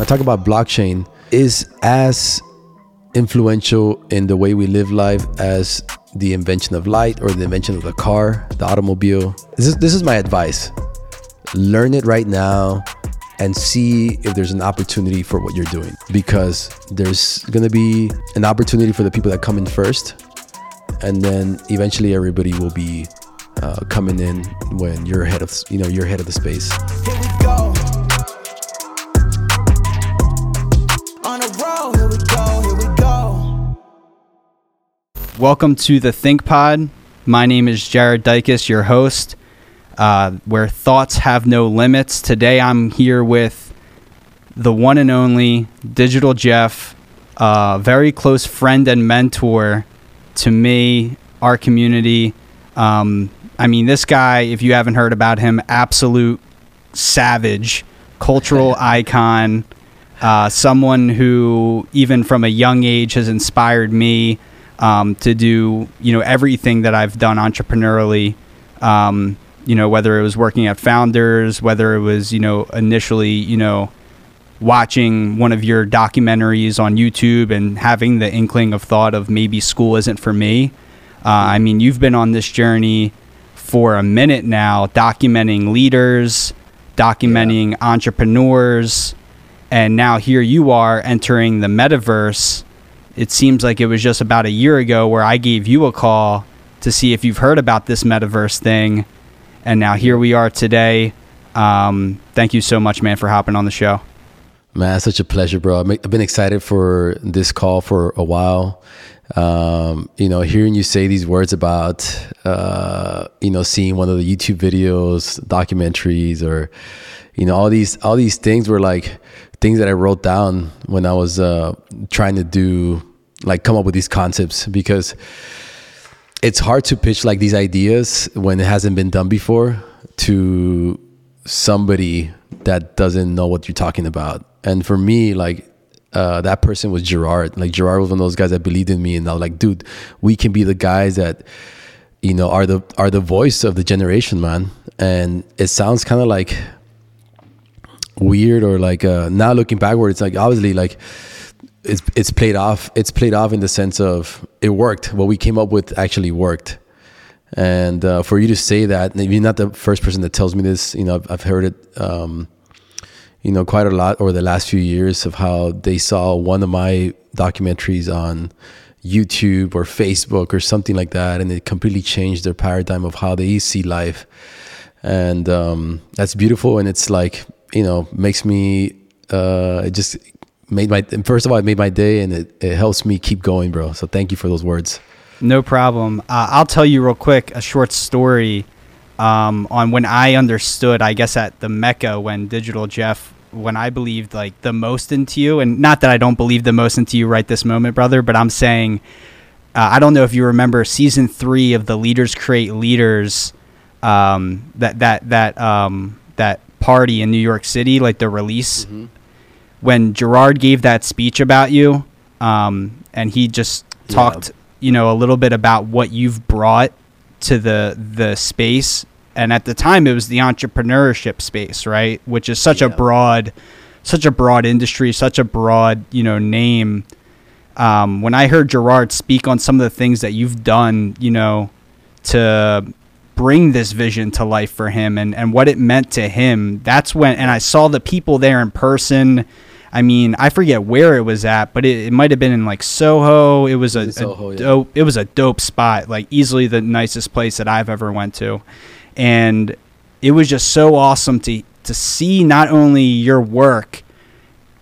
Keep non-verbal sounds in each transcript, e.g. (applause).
I talk about blockchain is as influential in the way we live life as the invention of light or the invention of the car, the automobile. This is this is my advice. Learn it right now and see if there's an opportunity for what you're doing because there's going to be an opportunity for the people that come in first and then eventually everybody will be uh, coming in when you're ahead of you know you're ahead of the space Welcome to the Think Pod. My name is Jared Dykes, your host, uh, where thoughts have no limits. Today I'm here with the one and only Digital Jeff, a very close friend and mentor to me, our community. Um, I mean, this guy, if you haven't heard about him, absolute savage, cultural (laughs) icon, uh, someone who, even from a young age, has inspired me um, to do, you know, everything that I've done entrepreneurially. Um, you know, whether it was working at Fownders, whether it was, you know, initially, you know, watching one of your documentaries on YouTube and having the inkling of thought of maybe school isn't for me. Uh, I mean, you've been on this journey for a minute now, documenting leaders, documenting entrepreneurs, and now here you are entering the metaverse. It seems like it was just about a year ago where I gave you a call to see if you've heard about this metaverse thing, and now here we are today. Um, thank you so much, man, for hopping on the show. Man, such a pleasure, bro. I've been excited for this call for a while. Um, you know, hearing you say these words about, uh, you know, seeing one of the YouTube videos, documentaries, or, you know, all these all these things were like things that I wrote down when I was uh, trying to do, like, come up with these concepts because it's hard to pitch like these ideas when it hasn't been done before to somebody that doesn't know what you're talking about. And for me, like uh, that person was Gerard. Like Gerard was one of those guys that believed in me, and I was like, dude, we can be the guys that you know are the are the voice of the generation, man. And it sounds kind of like weird or like uh, now looking backward, it's like obviously like it's it's played off. It's played off in the sense of it worked. What we came up with actually worked. And uh, for you to say that, you're not the first person that tells me this. You know, I've, I've heard it. Um, you know, quite a lot over the last few years of how they saw one of my documentaries on YouTube or Facebook or something like that, and it completely changed their paradigm of how they see life. And um, that's beautiful, and it's like you know makes me. Uh, it just made my first of all, it made my day, and it, it helps me keep going, bro. So thank you for those words. No problem. Uh, I'll tell you real quick a short story um, on when I understood, I guess, at the Mecca when Digital Jeff, when I believed like the most into you, and not that I don't believe the most into you right this moment, brother, but I'm saying, uh, I don't know if you remember season three of the Leaders Create Leaders, um, that that that um, that party in New York City, like the release, Mm-hmm. When Gerard gave that speech about you, um, and he just Yeah. talked, you know, a little bit about what you've brought to the the space. And at the time, it was the entrepreneurship space, right? Which is such a broad, such a broad industry, such a broad, you know, name. Um, when I heard Gerard speak on some of the things that you've done, you know, to bring this vision to life for him and, and what it meant to him, that's when, and I saw the people there in person. I mean, I forget where it was at, but it, it might have been in like Soho. It was a, Soho, a yeah. dope, it was a dope spot, like easily the nicest place that I've ever went to. And it was just so awesome to, to see not only your work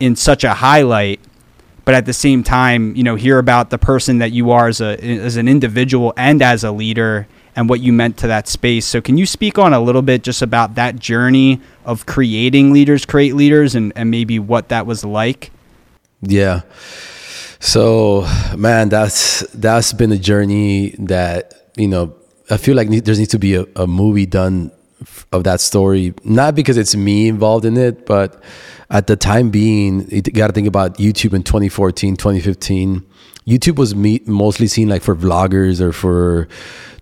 in such a highlight, but at the same time, you know, hear about the person that you are as a as an individual and as a leader and what you meant to that space. So can you speak on a little bit just about that journey of creating leaders create leaders and, and maybe what that was like? Yeah. So, man, that's that's been a journey that you know. I feel like there needs to be a, a movie done of that story. Not because it's me involved in it, but at the time being, you got to think about YouTube in 2014, 2015. YouTube was me- mostly seen like for vloggers or for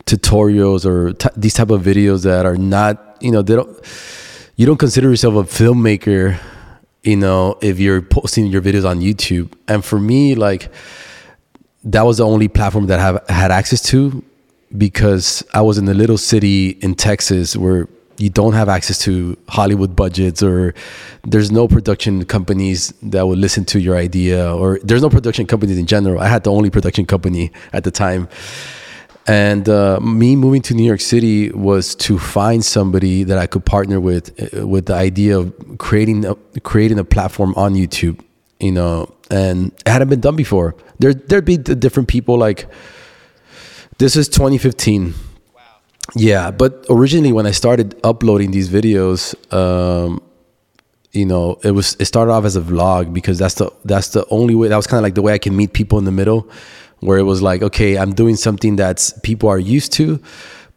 tutorials or t- these type of videos that are not, you know, they don't. You don't consider yourself a filmmaker you know, if you're posting your videos on YouTube. And for me, like that was the only platform that I had access to because I was in a little city in Texas where you don't have access to Hollywood budgets or there's no production companies that would listen to your idea or there's no production companies in general. I had the only production company at the time. And uh, me moving to New York City was to find somebody that I could partner with, uh, with the idea of creating a, creating a platform on YouTube, you know, and it hadn't been done before. There there'd be different people like. This is 2015. Yeah, but originally when I started uploading these videos, um, you know, it was it started off as a vlog because that's the that's the only way. That was kind of like the way I can meet people in the middle where it was like, okay, I'm doing something that's people are used to,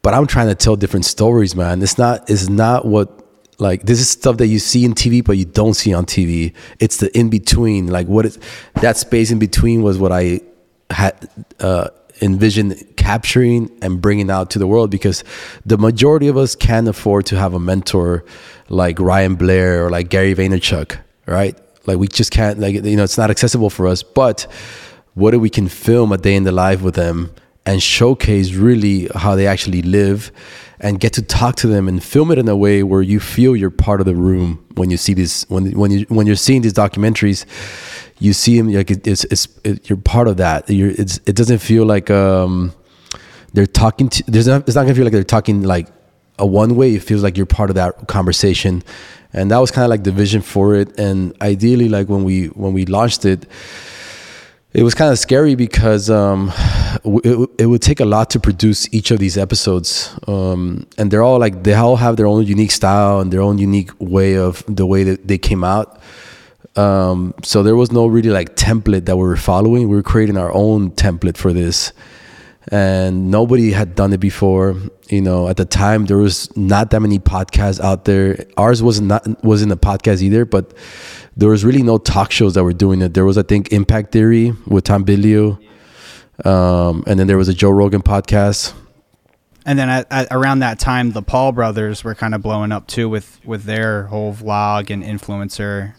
but I'm trying to tell different stories, man. It's not it's not what like this is stuff that you see in TV but you don't see on TV. It's the in between. Like what is that space in between was what I had uh envisioned capturing and bringing out to the world because the majority of us can't afford to have a mentor like Ryan Blair or like Gary Vaynerchuk, right? Like we just can't like you know it's not accessible for us, but what we can film a day in the life with them and showcase really how they actually live and get to talk to them and film it in a way where you feel you're part of the room when you see this when when you when you're seeing these documentaries you see them like it, it's it's it, you're part of that. You're it's it doesn't feel like um they're talking to there's not it's not gonna feel like they're talking like a one way. It feels like you're part of that conversation. And that was kind of like the vision for it. And ideally like when we when we launched it it was kind of scary because um, it, it, would take a lot to produce each of these episodes um, and they're all like they all have their own unique style and their own unique way of the way that they came out. Um, so there was no really like template that we were following. We were creating our own template for this and nobody had done it before you know at the time there was not that many podcasts out there ours wasn't wasn't a podcast either but there was really no talk shows that were doing it. There was, I think, Impact Theory with Tom Bilyeu, um, and then there was a Joe Rogan podcast. And then at, at, around that time, the Paul brothers were kind of blowing up too with with their whole vlog and influencer.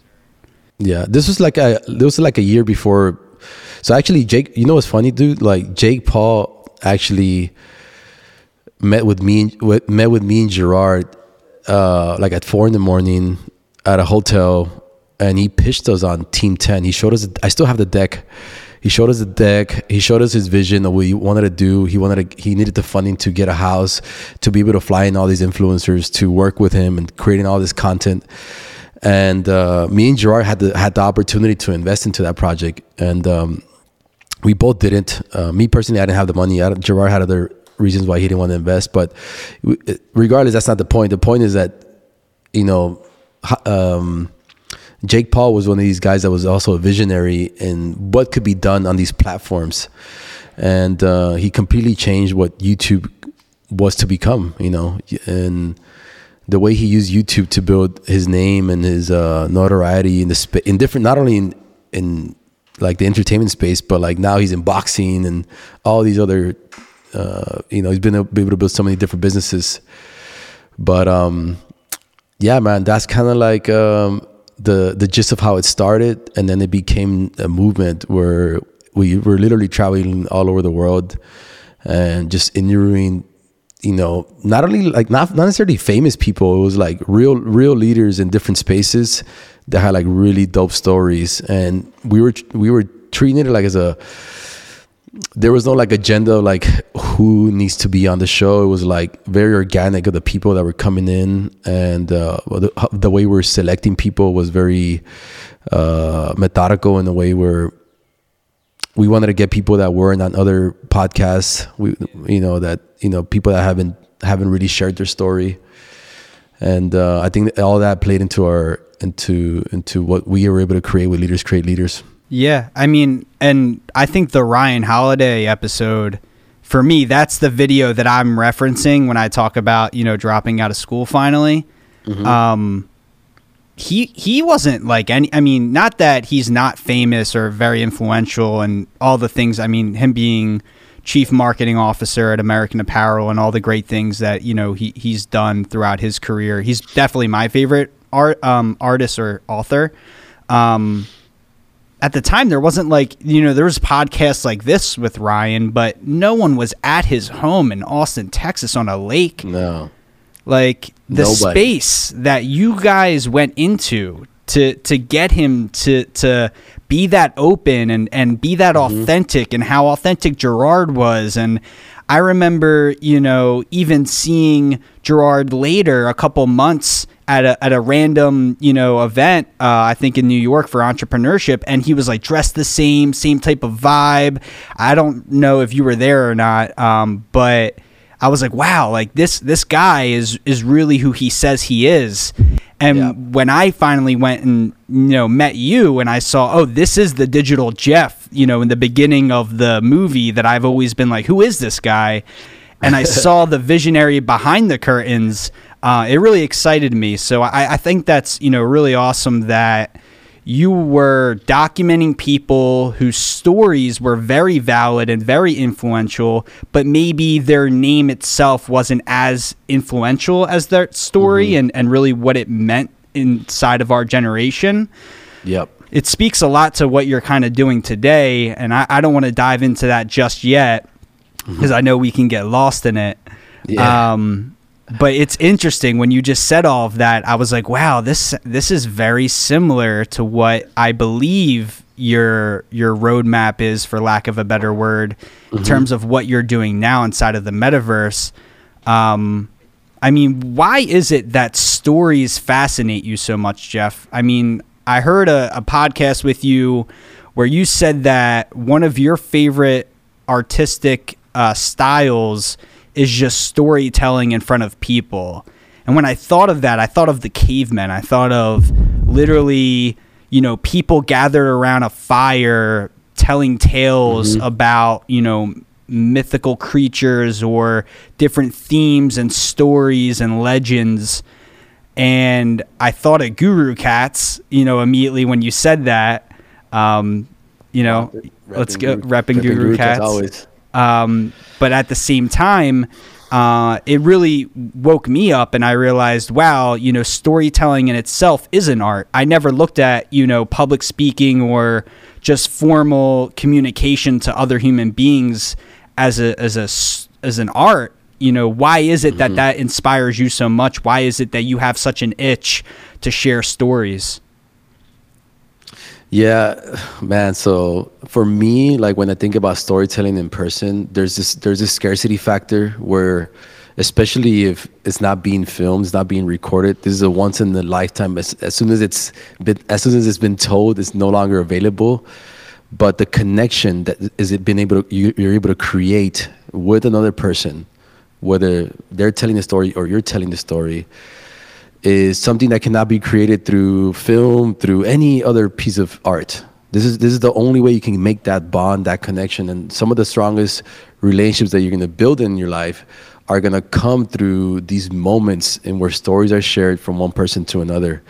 Yeah, this was like a this was like a year before. So actually, Jake, you know what's funny, dude? Like Jake Paul actually met with me met with me and Gerard uh, like at four in the morning at a hotel and he pitched us on Team 10. He showed us, I still have the deck. He showed us the deck. He showed us his vision of what he wanted to do. He wanted to, he needed the funding to get a house, to be able to fly in all these influencers, to work with him and creating all this content. And uh, me and Gerard had the, had the opportunity to invest into that project. And um, we both didn't. Uh, me personally, I didn't have the money. Gerard had other reasons why he didn't want to invest. But regardless, that's not the point. The point is that, you know, um, Jake Paul was one of these guys that was also a visionary in what could be done on these platforms, and uh, he completely changed what YouTube was to become. You know, and the way he used YouTube to build his name and his uh, notoriety in the sp- in different, not only in in like the entertainment space, but like now he's in boxing and all these other. Uh, you know, he's been able to build so many different businesses, but um, yeah, man, that's kind of like um, the the gist of how it started, and then it became a movement where we were literally traveling all over the world and just interviewing you know not only like not not necessarily famous people it was like real real leaders in different spaces that had like really dope stories and we were we were treating it like as a there was no like agenda like who needs to be on the show. It was like very organic of the people that were coming in, and uh, the, the, way we are selecting people was very uh, methodical in the way where we wanted to get people that weren't on other podcasts. We, you know, that you know people that haven't haven't really shared their story, and uh, I think all that played into our into into what we were able to create with leaders create leaders. Yeah, I mean, and I think the Ryan Holiday episode for me, that's the video that I'm referencing when I talk about you know dropping out of school finally. Mm-hmm. Um, he he wasn't like any. I mean, not that he's not famous or very influential and all the things. I mean, him being chief marketing officer at American Apparel and all the great things that you know he he's done throughout his career. He's definitely my favorite art um, artist or author. um, at the time there wasn't like you know there was podcasts like this with Ryan, but no one was at his home in Austin, Texas, on a lake. No. Like the Nobody. space that you guys went into to to get him to to be that open and and be that authentic and how authentic Gerard was and I remember, you know, even seeing Gerard later a couple months at a at a random, you know, event, uh, I think in New York for entrepreneurship, and he was like dressed the same, same type of vibe. I don't know if you were there or not, um, but I was like, wow, like this this guy is is really who he says he is. And Yeah. when I finally went and you know met you and I saw, oh, this is the digital Jeff, you know, in the beginning of the movie that I've always been like, who is this guy? And I (laughs) saw the visionary behind the curtains. Uh, it really excited me. So I, I think that's you know really awesome that you were documenting people whose stories were very valid and very influential, but maybe their name itself wasn't as influential as their story and, and really what it meant inside of our generation. Yep. It speaks a lot to what you're kind of doing today, and I, I don't want to dive into that just yet because I know we can get lost in it. Yeah. Um, but it's interesting when you just said all of that. I was like, wow, this this is very similar to what I believe your your roadmap is, for lack of a better word, in terms of what you're doing now inside of the metaverse. Um, I mean, why is it that stories fascinate you so much, Jeff? I mean, I heard a, a podcast with you where you said that one of your favorite artistic uh, styles is just storytelling in front of people. And when I thought of that, I thought of the cavemen. I thought of literally, you know, people gathered around a fire telling tales about, you know, mythical creatures or different themes and stories and legends. And I thought of Guru Cats, you know, immediately when you said that. Um, you know, let's go repping Guru, Cats. always. Um, but at the same time, uh, it really woke me up, and I realized, wow, you know, storytelling in itself is an art. I never looked at, you know, public speaking or just formal communication to other human beings as a as a as an art. You know, why is it that that inspires you so much? Why is it that you have such an itch to share stories? Yeah, man. So for me, like when I think about storytelling in person, there's this there's this scarcity factor where, especially if it's not being filmed, it's not being recorded. This is a once in a lifetime. As, as soon as it's been as soon as it's been told, it's no longer available. But the connection that is it being able to you, you're able to create with another person, whether they're telling the story or you're telling the story, is something that cannot be created through film, through any other piece of art. This is this is the only way you can make that bond, that connection, and some of the strongest relationships that you're going to build in your life are going to come through these moments in where stories are shared from one person to another.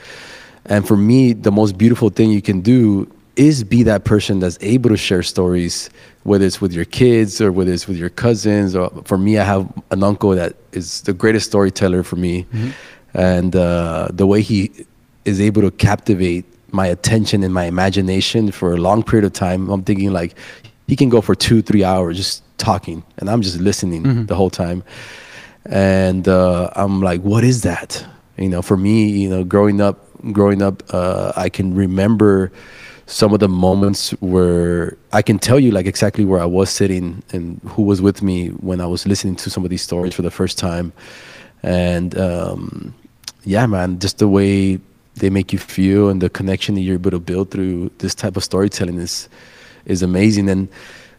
And for me, the most beautiful thing you can do is be that person that's able to share stories, whether it's with your kids or whether it's with your cousins. Or for me, I have an uncle that is the greatest storyteller for me, mm-hmm. And uh, the way he is able to captivate my attention and my imagination for a long period of time. I'm thinking like he can go for two, three hours just talking, and I'm just listening the whole time. And uh, I'm like, what is that? You know, for me, you know, growing up, growing up, uh, I can remember some of the moments where I can tell you like exactly where I was sitting and who was with me when I was listening to some of these stories for the first time. And um, yeah, man, just the way they make you feel and the connection that you're able to build through this type of storytelling is is amazing. And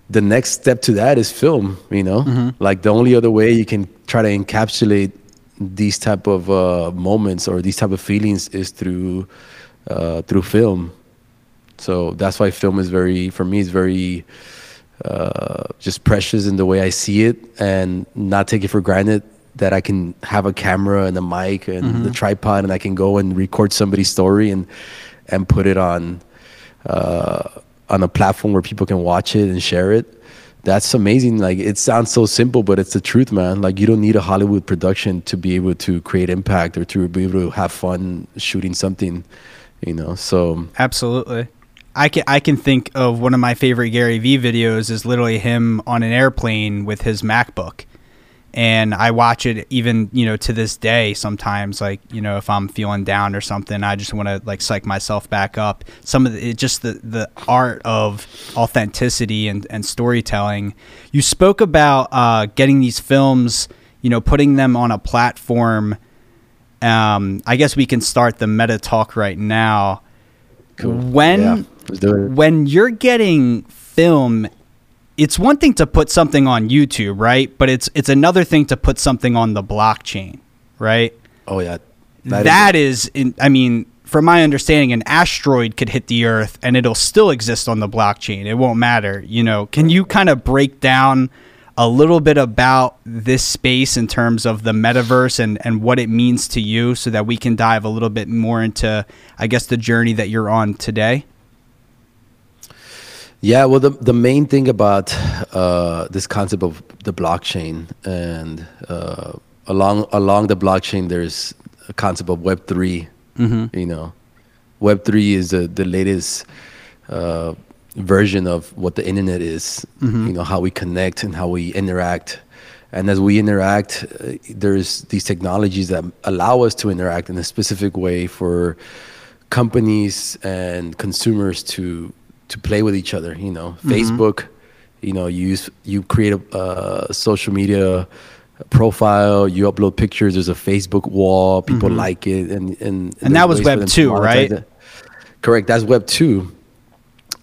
the next step to that is film. You know, like the only other way you can try to encapsulate these type of uh, moments or these type of feelings is through uh, through film. So that's why film is very, for me, is very uh, just precious in the way I see it and not take it for granted that I can have a camera and a mic and the tripod and I can go and record somebody's story and and put it on uh, on a platform where people can watch it and share it. That's amazing. Like it sounds so simple, but it's the truth, man. Like you don't need a Hollywood production to be able to create impact or to be able to have fun shooting something. You know, so Absolutely. I can I can think of one of my favorite Gary Vee videos is literally him on an airplane with his MacBook. And I watch it even, you know, to this day sometimes like, you know, if I'm feeling down or something, I just want to like psych myself back up. Some of the, it just the the art of authenticity and and storytelling. You spoke about uh getting these films, you know, putting them on a platform um, I guess we can start the meta talk right now. Cool. When Yeah, let's do it. when you're getting film, it's one thing to put something on YouTube, right? But it's it's another thing to put something on the blockchain, right? oh yeah, that is, in, I mean, from my understanding, an asteroid could hit the Earth and it'll still exist on the blockchain. It won't matter. You know, can you kind of break down a little bit about this space in terms of the metaverse and, and what it means to you so that we can dive a little bit more into, I guess, the journey that you're on today? Yeah, well, the the main thing about uh, this concept of the blockchain and uh, along along the blockchain, there's a concept of Web 3 You know, Web three is the the latest uh, version of what the internet is. You know, how we connect and how we interact. And as we interact, uh, there's these technologies that allow us to interact in a specific way for companies and consumers to to play with each other. You know, Facebook. You know, you use you create a uh, social media profile. You upload pictures. There's a Facebook wall. People like it, and and And that was there's ways for Web 2, right? it. Correct. That's Web two.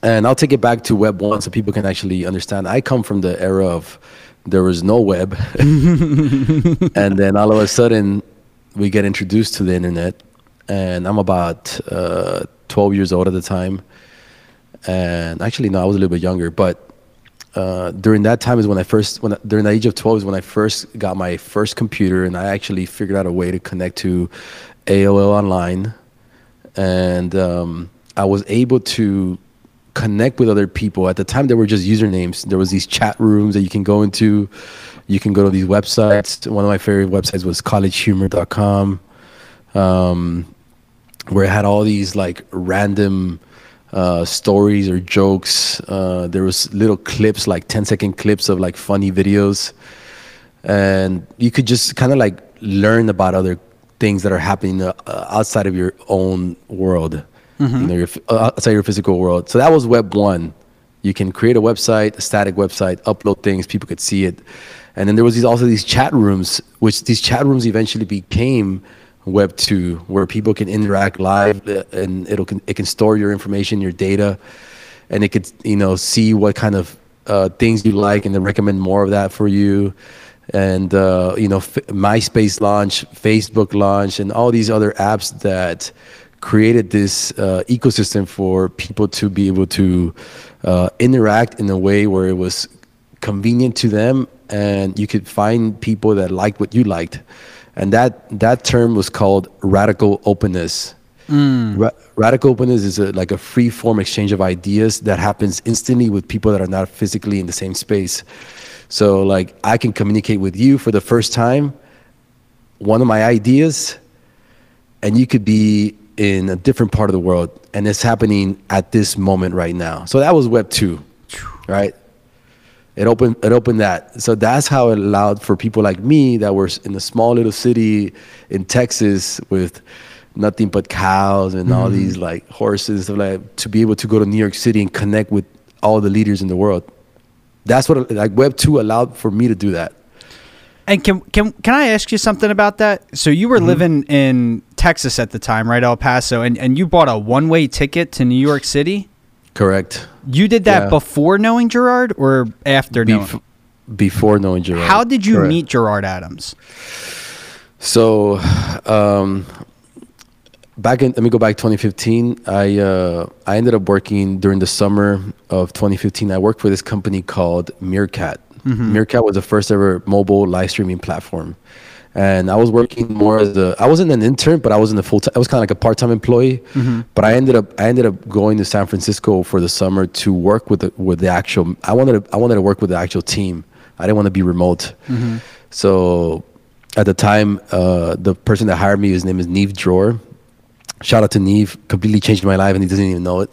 And I'll take it back to Web one so people can actually understand. I come from the era of there was no web, (laughs) and then all of a sudden we get introduced to the internet. And I'm about uh, 12 years old at the time, and actually no, I was a little bit younger. But uh, during that time is when I first, when during the age of 12 is when I first got my first computer, and I actually figured out a way to connect to AOL Online, and um, I was able to connect with other people. At the time, there were just usernames. There was these chat rooms that you can go into. You can go to these websites. One of my favorite websites was collegehumor.com, um, where it had all these like random uh, stories or jokes. Uh, there was little clips, like 10 second clips of like funny videos. And you could just kind of like learn about other things that are happening uh, outside of your own world, you know, your, uh, outside your physical world. So that was web one. You can create a website, a static website, upload things, people could see it. And then there was these, also these chat rooms, which these chat rooms eventually became Web two, where people can interact live, uh, and it'll it can store your information, your data, and it could you know see what kind of uh, things you like, and then recommend more of that for you. And uh, you know, F- MySpace launch, Facebook launch, and all these other apps that created this uh, ecosystem for people to be able to uh, interact in a way where it was convenient to them and you could find people that liked what you liked and that that term was called radical openness. Mm. Ra- radical openness is a, like a free form exchange of ideas that happens instantly with people that are not physically in the same space. So like i can communicate with you for the first time one of my ideas and you could be in a different part of the world. And it's happening at this moment right now. So that was web 2 right it opened it opened that. So that's how it allowed for people like me that were in a small little city in texas with nothing but cows and all mm-hmm. these like horses like to be able to go to new york city and connect with all the leaders in the world. That's what like web 2 allowed for me to do that. And can can can I ask you something about that? So you were mm-hmm. living in Texas at the time, right, El Paso, and and you bought a one way ticket to New York City. correct You did that Yeah. before knowing Gerard or after knowing? Before knowing Gerard. How did you Correct. meet Gerard Adams? So, um, back in let me go back 2015. I uh, I ended up working during the summer of 2015. I worked for this company called Meerkat. Meerkat was the first ever mobile live streaming platform, and I was working more as a I wasn't an intern, but I was in a full time. I was kind of like a part time employee. But I ended up I ended up going to San Francisco for the summer to work with the, with the actual. I wanted to, I wanted to work with the actual team. I didn't want to be remote. So at the time, uh, the person that hired me, his name is Niv Dror. Shout out to Niv, completely changed my life, and he doesn't even know it.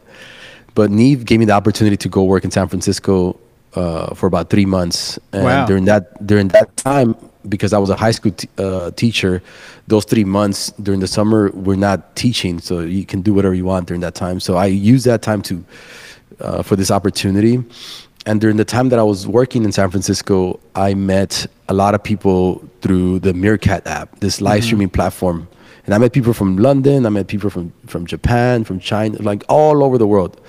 But Niv gave me the opportunity to go work in San Francisco uh, for about three months, and Wow. during that during that time, because I was a high school t- uh, teacher, those three months during the summer we're not teaching, so you can do whatever you want during that time. So I used that time to uh, for this opportunity. And during the time that I was working in San Francisco, I met a lot of people through the Meerkat app, this live streaming platform. And I met people from London, I met people from, from Japan, from China, like all over the world.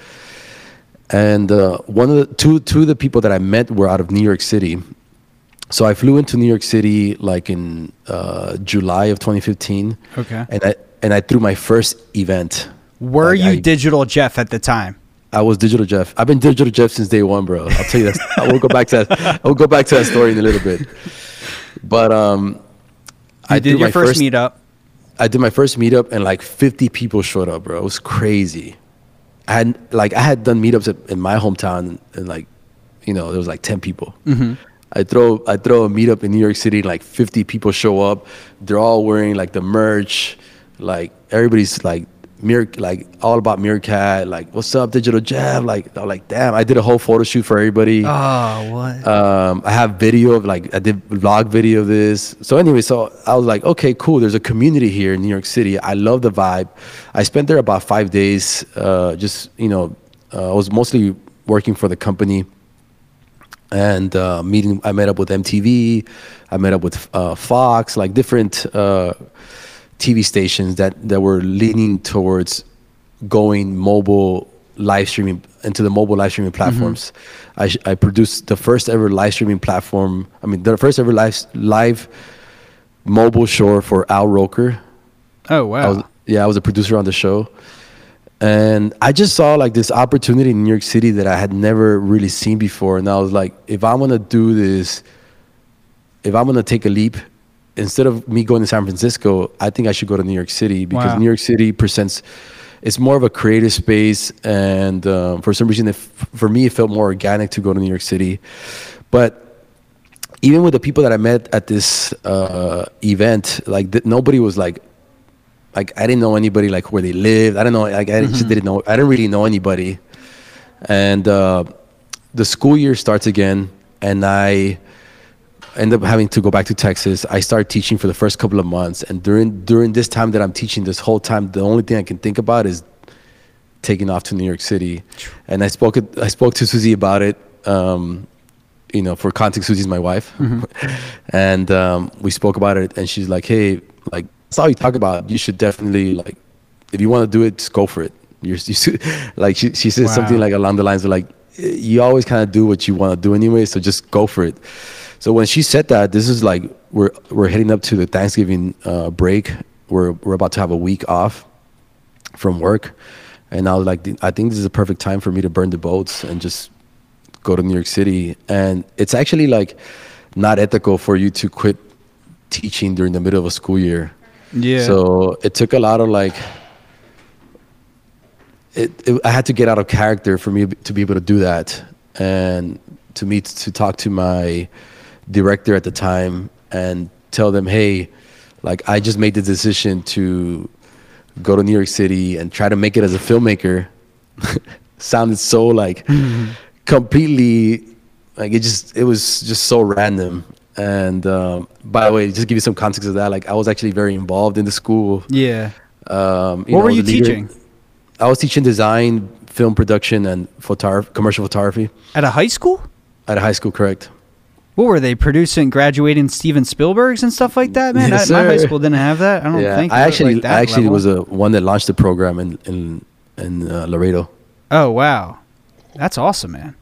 And uh, one of the two, two of the people that I met were out of New York City. So I flew into New York City like in uh, July of 2015. Okay. And I, and I threw my first event. Were Like, you I- digital Jeff at the time? I was digital Jeff. I've been digital Jeff since day one, bro. I'll tell you that. I will go back to that. I will go back to that story in a little bit. But um, I I did your my first, meetup. I did my first meetup, and like 50 people showed up, bro. It was crazy. I had like I had done meetups in my hometown, and like, you know, there was like 10 people. I throw I throw a meetup in New York City, like 50 people show up. They're all wearing like the merch, like everybody's like Mir like all about Meerkat, like what's up, Digital Jeff? Like I'm like, damn, I did a whole photo shoot for everybody. Oh, what? Um, I have video of like I did vlog video of this. So anyway, so I was like, okay, cool. There's a community here in New York City. I love the vibe. I spent there about five days. Uh, just you know, uh, I was mostly working for the company and uh, meeting. I met up with MTV. I met up with uh, Fox, like different uh, TV stations that that were leaning towards going mobile live streaming into the mobile live streaming platforms. I, sh- I produced the first ever live streaming platform. I mean, the first ever live live mobile show for Al Roker. oh, I was, wow. yeah, I was a producer on the show. And I just saw like this opportunity in New York City that I had never really seen before. And I was like, if I'm gonna do this, if I'm gonna take a leap, instead of me going to San Francisco, I think I should go to New York City because Wow. New York City presents it's more of a creative space, and um, for some reason, it, for me, it felt more organic to go to New York City. But even with the people that I met at this uh, event, like th- nobody was like, like I didn't know anybody like where they lived. I don't know, like I just didn't know. I didn't really know anybody. And uh, the school year starts again, and I end up having to go back to Texas. I start teaching for the first couple of months, and during during this time that I'm teaching, this whole time, the only thing I can think about is taking off to New York City. And I spoke I spoke to Susie about it. Um, you know, for context, Susie's my wife, (laughs) and um, we spoke about it. And she's like, "Hey, like that's all you talk about. You should definitely like, if you want to do it, just go for it." You're, (laughs) you like she she said something like along the lines of like, you always kind of do what you want to do anyway, so just go for it. So when she said that, this is like we're we're heading up to the Thanksgiving uh, break. We're we're about to have a week off from work, and I was like, I think this is a perfect time for me to burn the boats and just go to New York City. And it's actually like not ethical for you to quit teaching during the middle of a school year. Yeah. So it took a lot of like. It, it, I had to get out of character for me to be able to do that, and to me to talk to my director at the time and tell them, hey, like I just made the decision to go to New York City and try to make it as a filmmaker. (laughs) Sounded so like mm-hmm. completely like it just it was just so random. And um, by the way, just to give you some context of that, like I was actually very involved in the school. yeah. Um, What know, were you teaching? I was teaching design, film production, and photography, commercial photography At a high school? at a high school. Correct. What were they producing? Graduating Steven Spielbergs and stuff like that, man. Yes, I, my high school didn't have that. I don't yeah, think. I actually, like that I actually level. was a one that launched the program in in in uh, Laredo. Oh wow, that's awesome, man.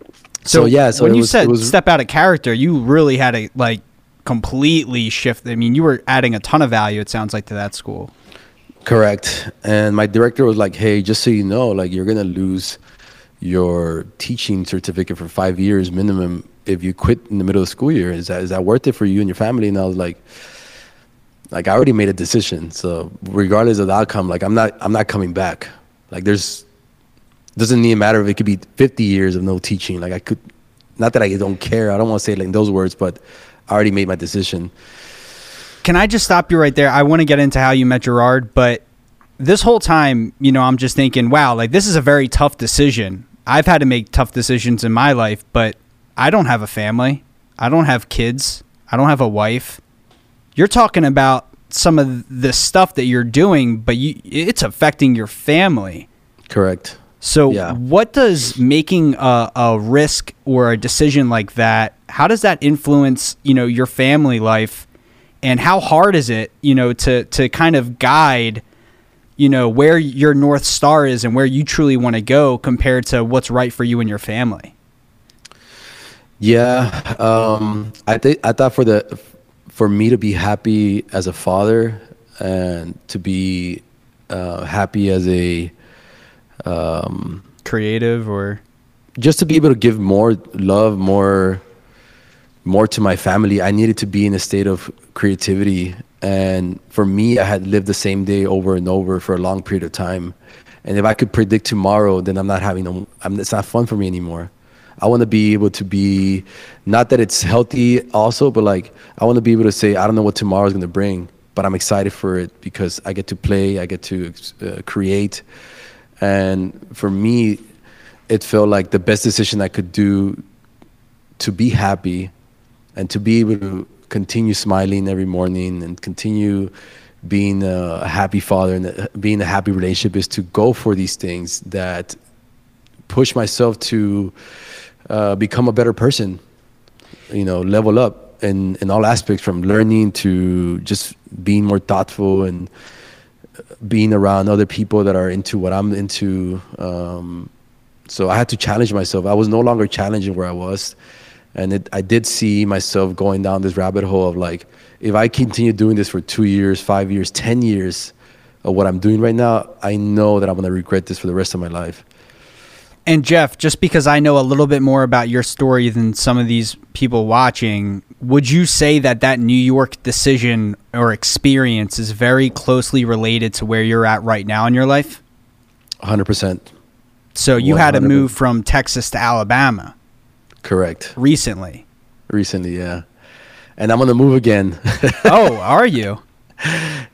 So, yeah, so when you was- said was- step out of character, you really had to like completely shift. I mean, you were adding a ton of value. It sounds like to that school. Correct. And my director was like, "Hey, just so you know, like you're gonna lose your teaching certificate for five years minimum if you quit in the middle of the school year. Is that is that worth it for you and your family?" And I was like, "Like I already made a decision. So regardless of the outcome, like I'm not I'm not coming back. Like there's doesn't even matter if it could be 50 years of no teaching. Like I could, not that I don't care. I don't want to say it like in those words, but I already made my decision. Can I just stop you right there? I want to get into how you met Gerard, but this whole time, you know, I'm just thinking, wow, like this is a very tough decision. I've had to make tough decisions in my life, but I don't have a family. I don't have kids. I don't have a wife. You're talking about some of the stuff that you're doing, but you, it's affecting your family. Correct. So, Yeah. what does making a, a risk or a decision like that? How does that influence, you know, your family life, and how hard is it, you know, to to kind of guide, you know, where your north star is and where you truly want to go compared to what's right for you and your family? Yeah, um, I think I thought for the for me to be happy as a father and to be uh, happy as a um, Creative or just to be able to give more love, more more to my family, I needed to be in a state of creativity. And for me, I had lived the same day over and over for a long period of time. And if I could predict tomorrow, then I'm not having no. I'm, it's not fun for me anymore. I want to be able to be, not that it's healthy also, but like I want to be able to say I don't know what tomorrow's going to bring, but I'm excited for it because I get to play, I get to uh, create, and for me, it felt like the best decision I could do to be happy and to be able to continue smiling every morning and continue being a happy father and being a happy relationship is to go for these things that push myself to uh, become a better person you know level up in in all aspects from learning to just being more thoughtful and being around other people that are into what I'm into um, so I had to challenge myself. I was no longer challenging where I was and it, I did see myself going down this rabbit hole of like if I continue doing this for two years five years ten years of what I'm doing right now I know that I'm gonna regret this for the rest of my life And Jeff, just because I know a little bit more about your story than some of these people watching, would you say that that New York decision or experience is very closely related to where you're at right now in your life? 100% So you had to move from Texas to Alabama correct recently. recently yeah and i'm gonna move again (laughs) oh, are you?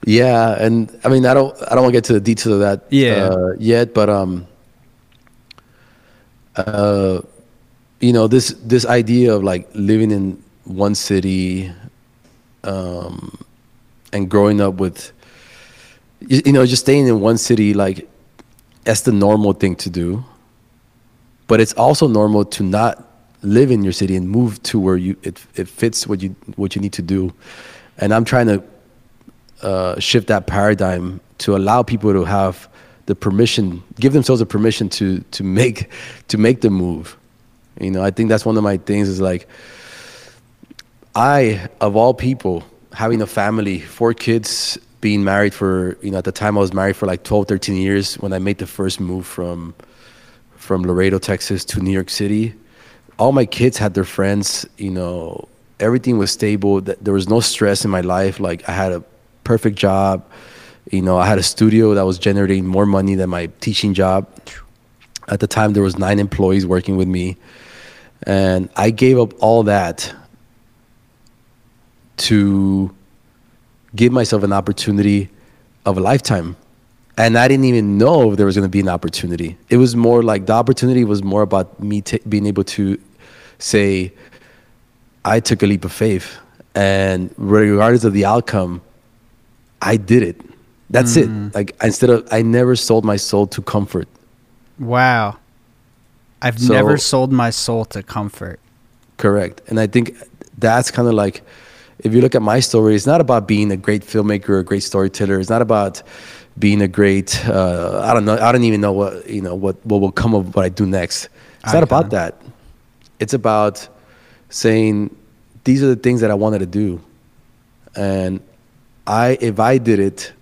yeah and i mean i don't i don't want to get to the details of that Yeah. uh, yet but um uh you know this this idea of like living in one city um and growing up with you, you know just staying in one city like that's the normal thing to do. But it's also normal to not live in your city and move to where you it, it fits what you what you need to do. And i'm trying to uh, shift that paradigm to allow people to have the permission give themselves the permission to to make to make the move you know i think that's one of my things is like i of all people having a family four kids being married for you know at the time i was married for like 12 13 years when i made the first move from from Laredo, Texas to New York City. All my kids had their friends, you know, everything was stable. There was no stress in my life. Like I had a perfect job. You know, I had a studio that was generating more money than my teaching job. At the time there was 9 employees working with me. And I gave up all that to give myself an opportunity of a lifetime and I didn't even know if there was going to be an opportunity. It was more like the opportunity was more about me t- being able to say, I took a leap of faith, and regardless of the outcome, I did it. That's it. Like instead of, I never sold my soul to comfort. Wow. I've So- never sold my soul to comfort. Correct. And I think that's kind of like, if you look at my story, it's not about being a great filmmaker or a great storyteller. It's not about being a great, uh, I don't know, I don't even know what, you know, what, what will come of what I do next. It's not about that. It's about saying, these are the things that I wanted to do. And I, if I did it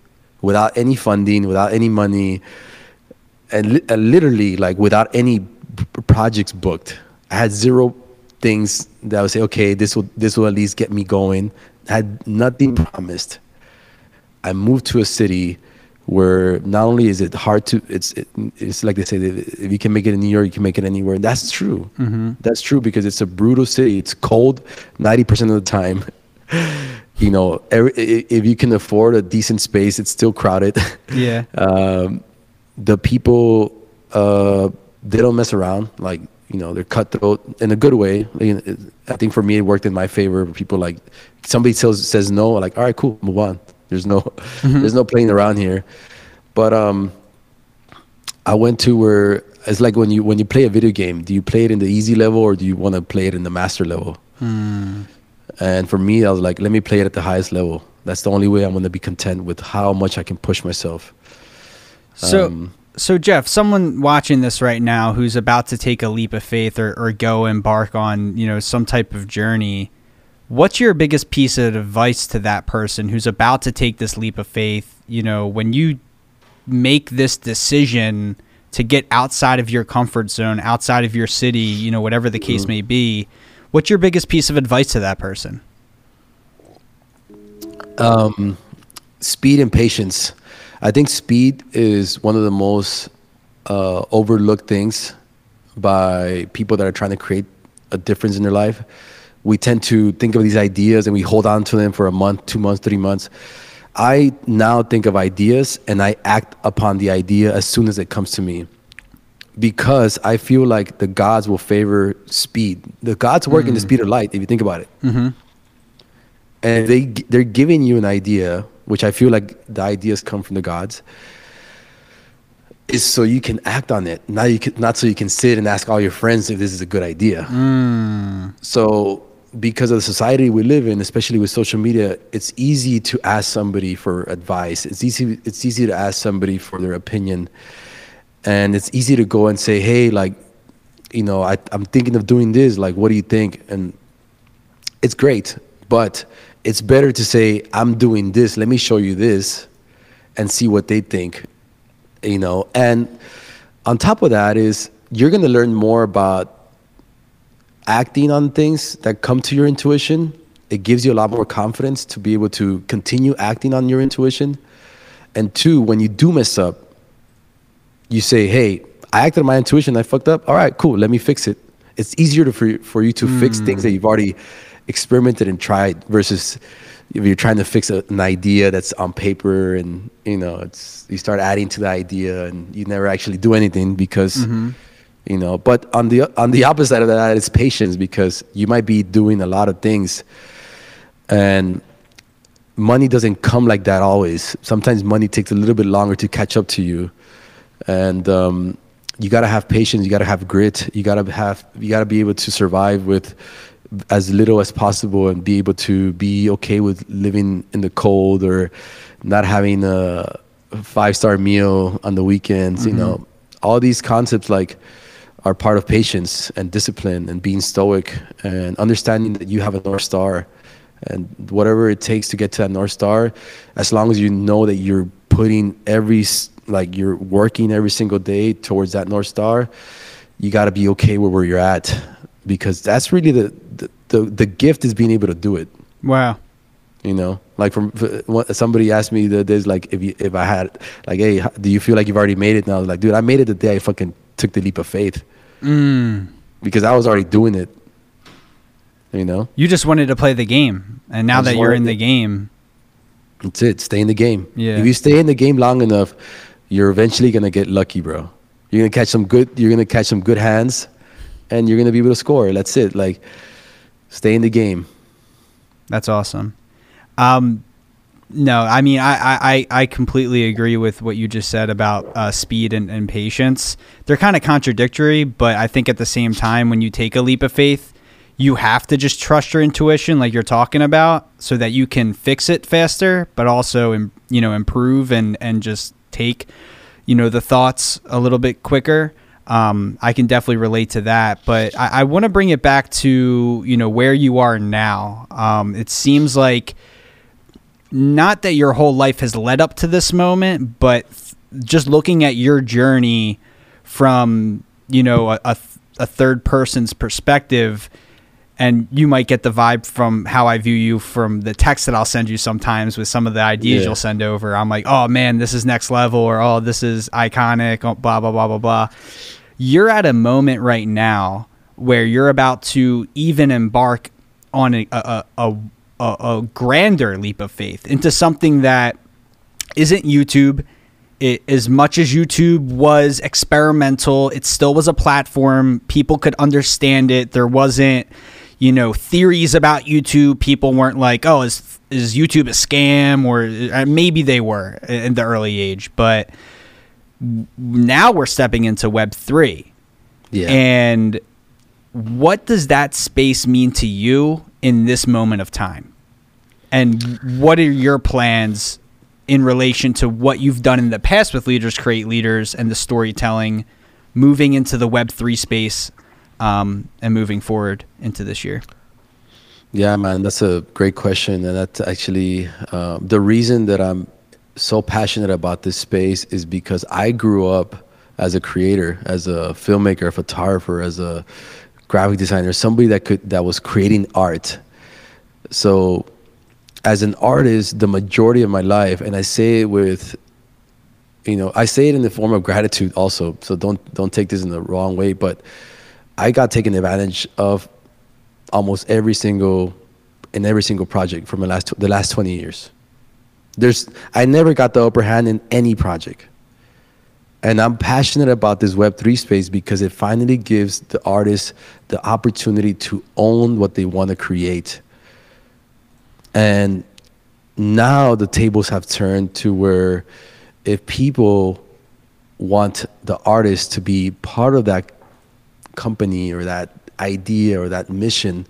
without any funding, without any money, and li- uh, literally like without any p- projects booked. I had zero things that I would say, okay, this will this will at least get me going. I had nothing promised. I moved to a city where not only is it hard to it's it, it's like they say if you can make it in New York, you can make it anywhere. That's true. That's true because it's a brutal city. It's cold ninety percent of the time. (laughs) you know, every, if you can afford a decent space, it's still crowded. (laughs) Yeah. um, the people uh, they don't mess around. Like you know, they're cutthroat in a good way. You know, it- I think for me, it worked in my favor. People like somebody says says no, like all right, cool, move on. (laughs) There's no there's no playing around here. But um, I went to where it's like when you when you play a video game, do you play it in the easy level or do you want to play it in the master level? And for me, I was like, let me play it at the highest level. That's the only way I'm going to be content with how much I can push myself. So, Um, so Jeff, someone watching this right now who's about to take a leap of faith or, or go embark on, you know, some type of journey, what's your biggest piece of advice to that person who's about to take this leap of faith? You know, when you make this decision to get outside of your comfort zone, outside of your city, you know, whatever the case may be, what's your biggest piece of advice to that person? um, speed and patience. I think speed is one of the most uh, overlooked things by people that are trying to create a difference in their life. We tend to think of these ideas and we hold on to them for a month, two months, three months. I now think of ideas and I act upon the idea as soon as it comes to me because I feel like the gods will favor speed. The gods work in the mm. speed of light, if you think about it mm-hmm. and they they're giving you an idea, which I feel like the ideas come from the gods, is so you can act on it. Not you can, not so you can sit and ask all your friends if this is a good idea. Mm. So because of the society we live in, especially with social media, it's easy to ask somebody for advice. It's easy it's easy to ask somebody for their opinion, and it's easy to go and say, hey, like, you know, I, I'm thinking of doing this. Like, what do you think? And it's great, but it's better to say, I'm doing this, let me show you this and see what they think. You know, and on top of that is you're gonna learn more about acting on things that come to your intuition. It gives you a lot more confidence to be able to continue acting on your intuition. And two, when you do mess up, you say, "Hey, I acted on my intuition. I fucked up. All right, cool. Let me fix it." It's easier to, for for you to fix hmm. things that you've already experimented and tried versus if you're trying to fix a, an idea that's on paper and you know it's you start adding to the idea and you never actually do anything because mm-hmm. you know. But on the on the opposite side of that is patience because you might be doing a lot of things and money doesn't come like that always. Sometimes money takes a little bit longer to catch up to you, and um, you gotta have patience. You gotta have grit. You gotta have. You gotta be able to survive with as little as possible and be able to be okay with living in the cold or not having a five star meal on the weekends. You know, all these concepts like are part of patience and discipline and being stoic and understanding that you have a north star and whatever it takes to get to that north star as long as you know that you're putting every like you're working every single day towards that north star you got to be okay with where you're at because that's really the, the the the gift is being able to do it Wow. you know like from somebody asked me the days like if you if i had like hey do you feel like you've already made it and i was like dude i made it the day i fucking took the leap of faith Mm. because i was already doing it you know You just wanted to play the game, and now that you're in the game, That's it. Stay in the game. Yeah. If you stay in the game long enough, you're eventually gonna get lucky, bro. You're gonna catch some good. You're gonna catch some good hands, and you're gonna be able to score. That's it. Like, stay in the game. That's awesome. Um, no, I mean, I, I, I completely agree with what you just said about uh, speed and, and patience. They're kind of contradictory, but I think at the same time, when you take a leap of faith, you have to just trust your intuition, like you're talking about, so that you can fix it faster, but also, you know, improve and and just take, you know, the thoughts a little bit quicker. Um, I can definitely relate to that, but I, I want to bring it back to you know where you are now. Um, it seems like not that your whole life has led up to this moment, but th- just looking at your journey from you know a, a, th- a third person's perspective, and you might get the vibe from how I view you from the text that I'll send you sometimes with some of the ideas Yeah. you'll send over. I'm like, oh man, this is next level, or oh, this is iconic, oh, blah blah blah blah blah. You're at a moment right now where you're about to even embark on a, a, a a, a grander leap of faith into something that isn't YouTube. It, as much as YouTube was experimental, it still was a platform. People could understand it. There wasn't, you know, theories about YouTube. People weren't like, "Oh, is is YouTube a scam?" Or uh, maybe they were in the early age, but now we're stepping into Web three. Yeah. And what does that space mean to you in this moment of time? And what are your plans in relation to what you've done in the past with Leaders Create Leaders and the storytelling, moving into the Web3 space um, and moving forward into this year? Yeah, man, that's a great question, and that's actually uh, the reason that I'm so passionate about this space is because I grew up as a creator, as a filmmaker, a photographer, as a graphic designer, somebody that could that was creating art. So, as an artist, the majority of my life, and I say it with, you know, I say it in the form of gratitude also. So don't don't take this in the wrong way, but I got taken advantage of almost every single in every single project from the last the last 20 years. There's I never got the upper hand in any project. And I'm passionate about this web3 space because it finally gives the artists the opportunity to own what they want to create. And now the tables have turned to where if people want the artist to be part of that company or that idea or that mission,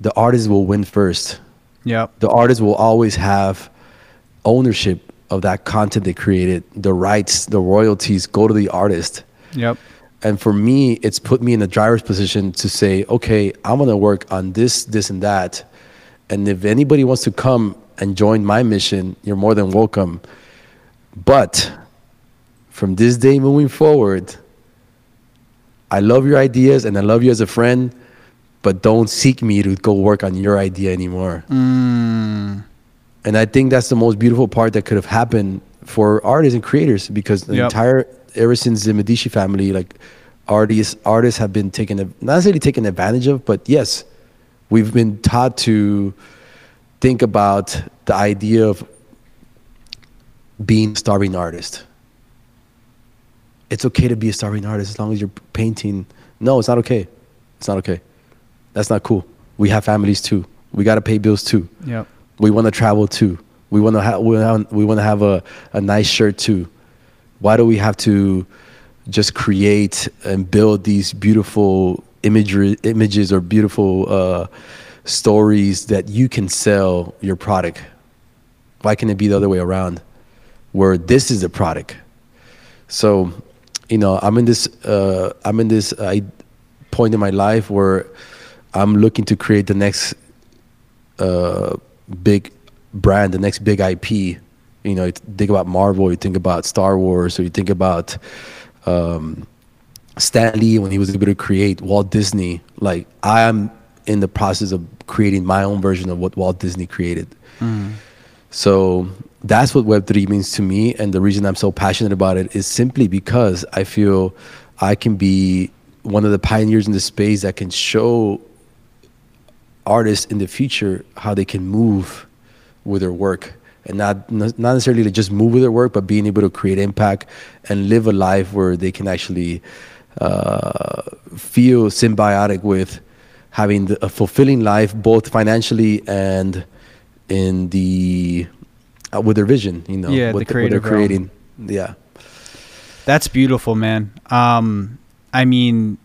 the artist will win first. Yep. The artist will always have ownership of that content they created. The rights, the royalties go to the artist. Yep. And for me, it's put me in a driver's position to say, okay, I'm gonna work on this, this, and that. And if anybody wants to come and join my mission, you're more than welcome. But from this day moving forward, I love your ideas and I love you as a friend, but don't seek me to go work on your idea anymore. Mm. And I think that's the most beautiful part that could have happened for artists and creators because the Yep. entire ever since the Medici family, like artists artists have been taken not necessarily taken advantage of, but yes, we've been taught to think about the idea of being a starving artist. It's okay to be a starving artist as long as you're painting. No, it's not okay. It's not okay. That's not cool. We have families too. We got to pay bills too. Yep. We want to travel too. We want to have we want to have a, a nice shirt too. Why do we have to just create and build these beautiful imagery images or beautiful uh, stories that you can sell your product? Why can't it be the other way around, where this is the product? So, you know, I'm in this uh, I'm in this uh, point in my life where I'm looking to create the next uh, big brand, the next big IP. You know, you think about Marvel, you think about Star Wars, or you think about um, Stan Lee when he was able to create Walt Disney. Like I am in the process of creating my own version of what Walt Disney created. So that's what Web3 means to me. And the reason I'm so passionate about it is simply because I feel I can be one of the pioneers in the space that can show artists in the future how they can move with their work and not not necessarily to just move with their work, but being able to create impact and live a life where they can actually uh, feel symbiotic with having a fulfilling life, both financially and in the uh, with their vision. You know, Yeah, the what, what they're creative realm. creating. Yeah. That's beautiful, man. Um, I mean,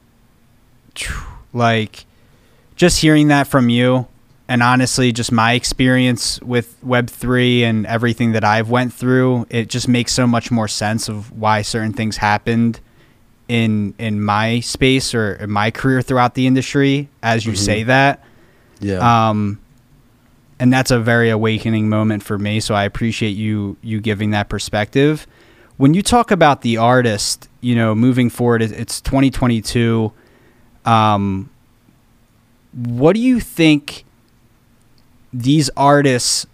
like, just hearing that from you, and honestly, just my experience with Web three and everything that I've went through, it just makes so much more sense of why certain things happened in in my space or in my career throughout the industry. As you say that, Yeah. um, and that's a very awakening moment for me. So I appreciate you you giving that perspective. When you talk about the artist, you know, moving forward, it's 2022. Um, what do you think these artists?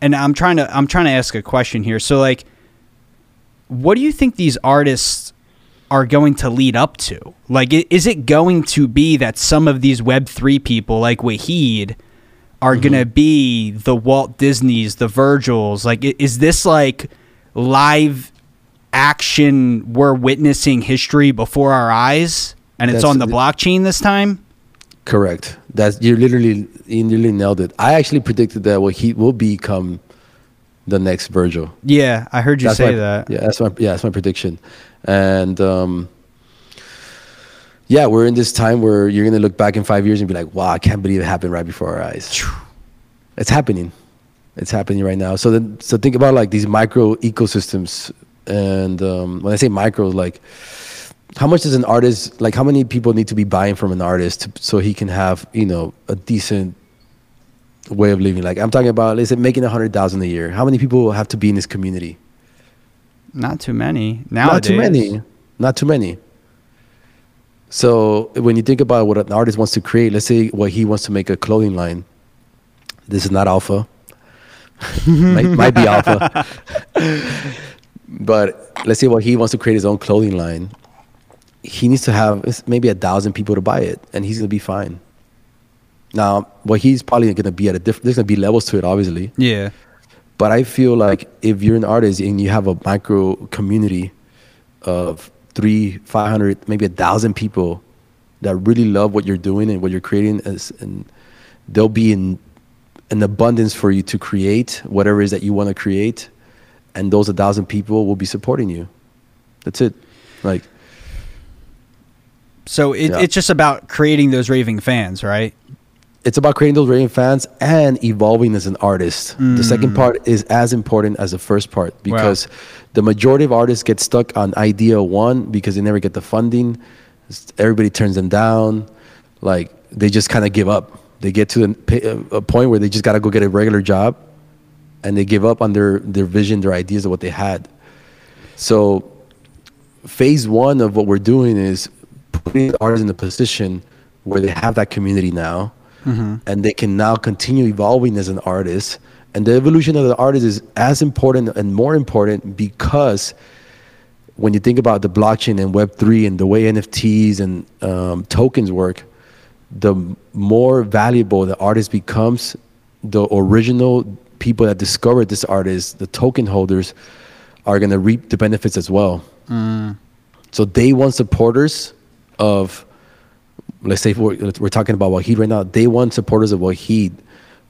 And I'm trying to I'm trying to ask a question here. So like, what do you think these artists are going to lead up to? Like, is it going to be that some of these Web3 people, like Wahid, are going to mm-hmm. be the Walt Disneys, the Virgils? Like, is this like live action? We're witnessing history before our eyes and it's That's- on the blockchain this time? Correct. That's you literally you literally nailed it. I actually predicted that Wahid will become the next Virgil. Yeah, I heard you That's say my, that. Yeah, that's my yeah, that's my prediction. And um yeah, we're in this time where you're gonna look back in five years and be like, wow, I can't believe it happened right before our eyes. It's happening. It's happening right now. So then so think about like these micro ecosystems and um when I say micro, like how much does an artist like how many people need to be buying from an artist to, so he can have you know a decent way of living. Like i'm talking about is it making a hundred thousand a year. How many people have to be in this community? Not too many. Nowadays. not too many. Not too many. So when you think about what an artist wants to create let's say what he wants to make a clothing line this is not alpha. (laughs) Might, might be alpha. (laughs) But let's say what he wants to create his own clothing line he needs to have maybe a thousand people to buy it and he's gonna be fine now what he's probably gonna be at a different there's gonna be levels to it obviously Yeah. but I feel like if you're an artist and you have a micro community of three, five hundred, maybe a thousand people that really love what you're doing and what you're creating, as, and they'll be in an abundance for you to create whatever it is that you want to create, and those a thousand people will be supporting you. That's it. Like So it, Yeah. it's just about creating those raving fans, right? It's about creating those raving fans and evolving as an artist. The second mm. part is as important as the first part because the majority of artists get stuck on idea one because they never get the funding. Everybody turns them down. Like they just kind of give up. They get to an- a point where they just got to go get a regular job and they give up on their, their vision, their ideas of what they had. So phase one of what we're doing is putting the artists in a position where they have that community now and they can now continue evolving as an artist. And the evolution of the artist is as important and more important because when you think about the blockchain and web3 and the way nfts and um, tokens work the more valuable the artist becomes the original people that discovered this artist the token holders are going to reap the benefits as well. So day one supporters of, let's say we're, we're talking about Wahid right now, day one supporters of Wahid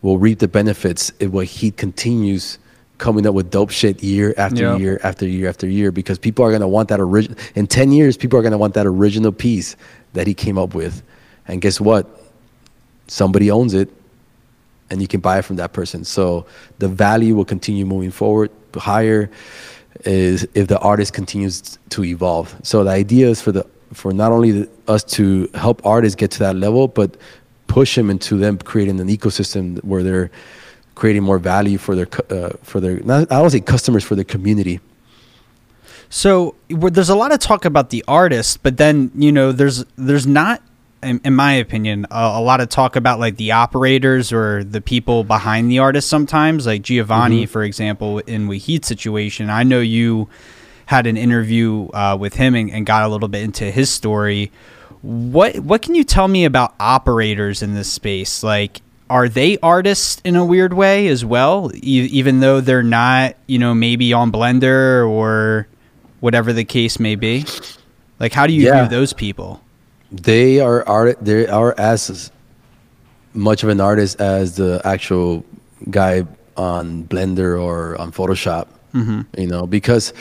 will reap the benefits if Wahid continues coming up with dope shit year after Yeah. year after year after year because people are going to want that original. In 10 years, people are going to want that original piece that he came up with. And guess what? Somebody owns it and you can buy it from that person. So the value will continue moving forward higher is if the artist continues to evolve. So the idea is for the for not only the, us to help artists get to that level, but push them into them creating an ecosystem where they're creating more value for their uh, for their not, I don't say customers for their community. So where there's a lot of talk about the artist, but then you know there's there's not, in, in my opinion, a, a lot of talk about like the operators or the people behind the artist. Sometimes, like Giovanni, for example, in Wahid's situation, I know you had an interview uh, with him and, and got a little bit into his story. What what can you tell me about operators in this space? Like, are they artists in a weird way as well, e- even though they're not, you know, maybe on Blender or whatever the case may be? Like, how do you Yeah. view those people? They are art. They are as much of an artist as the actual guy on Blender or on Photoshop. You know, because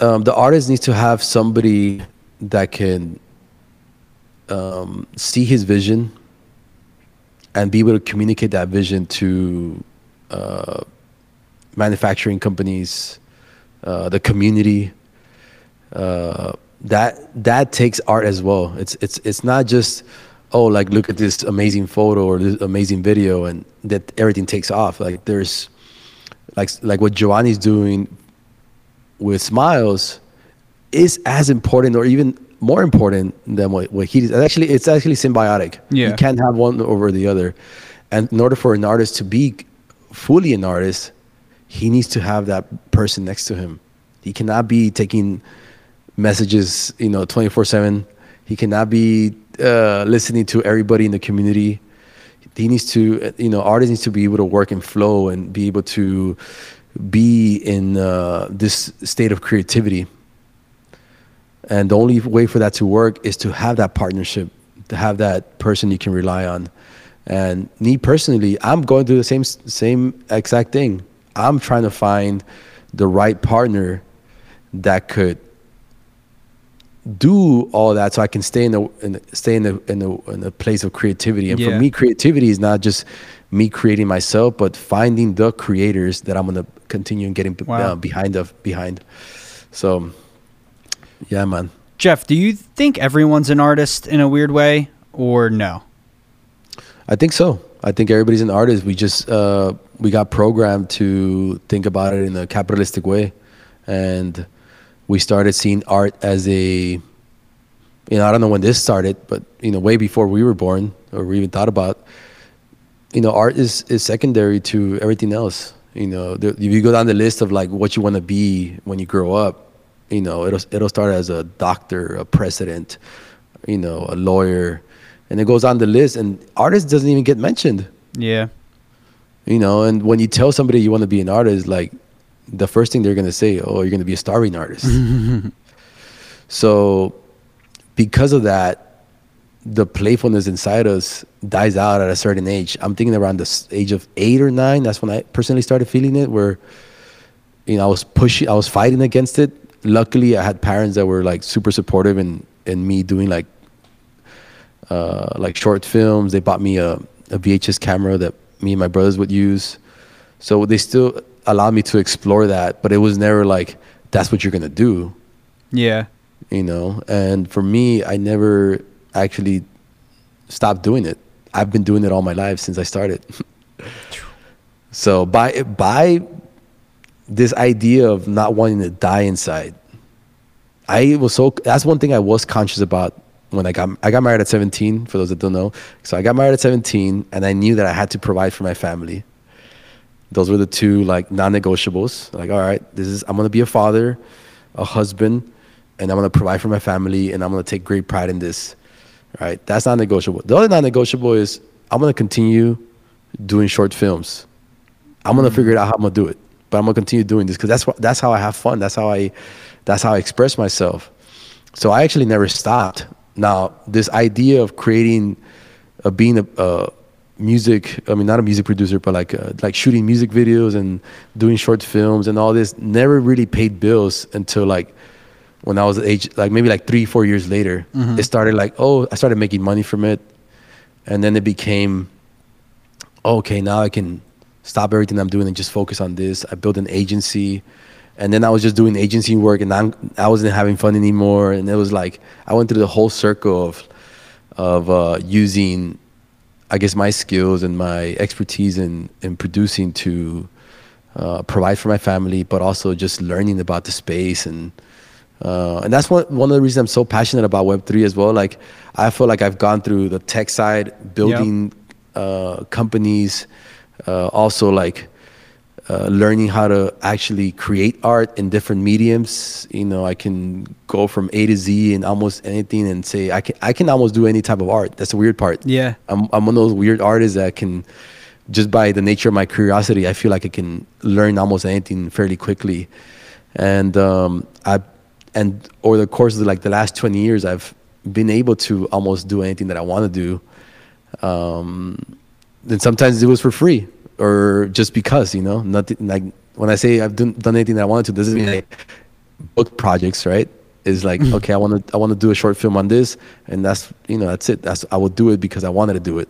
um, the artist needs to have somebody that can um, see his vision and be able to communicate that vision to uh, manufacturing companies, uh, the community. Uh, that that takes art as well. It's it's it's not just oh like look at this amazing photo or this amazing video and that everything takes off. Like there's like like what Giovanni's doing with Smilesss is as important or even more important than what, what he is. Actually, it's actually symbiotic. Yeah. You can't have one over the other. And in order for an artist to be fully an artist, he needs to have that person next to him. He cannot be taking messages, you know, 24 seven. He cannot be uh, listening to everybody in the community. He needs to, you know, artists needs to be able to work and flow and be able to be in uh, this state of creativity. And the only way for that to work is to have that partnership, to have that person you can rely on. And me personally, I'm going through the same same exact thing. I'm trying to find the right partner that could do all that so I can stay in the, in the stay in the, in the in the place of creativity. And Yeah. for me, creativity is not just me creating myself, but finding the creators that I'm gonna continue getting Wow. uh, behind of behind. So, yeah, man. Jeff, do you think everyone's an artist in a weird way, or no? I think so. I think everybody's an artist. We just uh, we got programmed to think about it in a capitalistic way, and we started seeing art as a, you know, I don't know when this started, but you know, way before we were born or we even thought about, you know, art is is secondary to everything else. You know, the, if you go down the list of like what you want to be when you grow up, you know, it'll it'll start as a doctor, a president, you know, a lawyer, and it goes on the list, and artist doesn't even get mentioned. Yeah. You know, and when you tell somebody you want to be an artist, like the first thing they're gonna say, "Oh, you're gonna be a starving artist." (laughs) so, because of that, the playfulness inside us dies out at a certain age. I'm thinking around the age of eight or nine. That's when I personally started feeling it. Where, you know, I was pushing, I was fighting against it. Luckily, I had parents that were like super supportive in in me doing like uh, like short films. They bought me a, a VHS camera that me and my brothers would use. So they still allowed me to explore that, but it was never like that's what you're gonna do, Yeah. you know. And for me, I never actually stopped doing it. I've been doing it all my life since I started. (laughs) so by by this idea of not wanting to die inside, I was so that's one thing I was conscious about when I got I got married at 17 for those that don't know. So I got married at 17 and I knew that I had to provide for my family. Those were the two like non-negotiables. Like all right, this is I'm going to be a father, a husband, and I'm going to provide for my family and I'm going to take great pride in this. Right? That's not negotiable. The other non-negotiable is I'm going to continue doing short films. I'm gonna figure it out how I'm gonna do it, but I'm gonna continue doing this because that's what that's how I have fun. That's how I that's how I express myself. So I actually never stopped. Now this idea of creating, uh, being a, a music, I mean not a music producer, but like uh, like shooting music videos and doing short films and all this never really paid bills until like when I was age like maybe like three four years later. It started like oh I started making money from it, and then it became okay, now I can stop everything I'm doing and just focus on this. I built an agency, and then I was just doing agency work, and I'm, I wasn't having fun anymore. And it was like I went through the whole circle of of uh, using, I guess, my skills and my expertise in in producing to uh, provide for my family, but also just learning about the space and. Uh, and that's one one of the reasons I'm so passionate about Web three as well. Like, I feel like I've gone through the tech side, building uh, companies, uh, also like uh, learning how to actually create art in different mediums. You know, I can go from A to Z in almost anything and say I can I can almost do any type of art. That's the weird part. Yeah. I'm I'm one of those weird artists that can just by the nature of my curiosity, I feel like I can learn almost anything fairly quickly. And um, I and over the course of like the last 20 years, I've been able to almost do anything that I want to do. Um, and sometimes it was for free or just because, you know, nothing like when I say I've done, done anything that I wanted to, doesn't mean like book projects, right? Is like, mm-hmm. okay, I want to, I want to do a short film on this and that's, you know, that's it. That's, I will do it because I wanted to do it.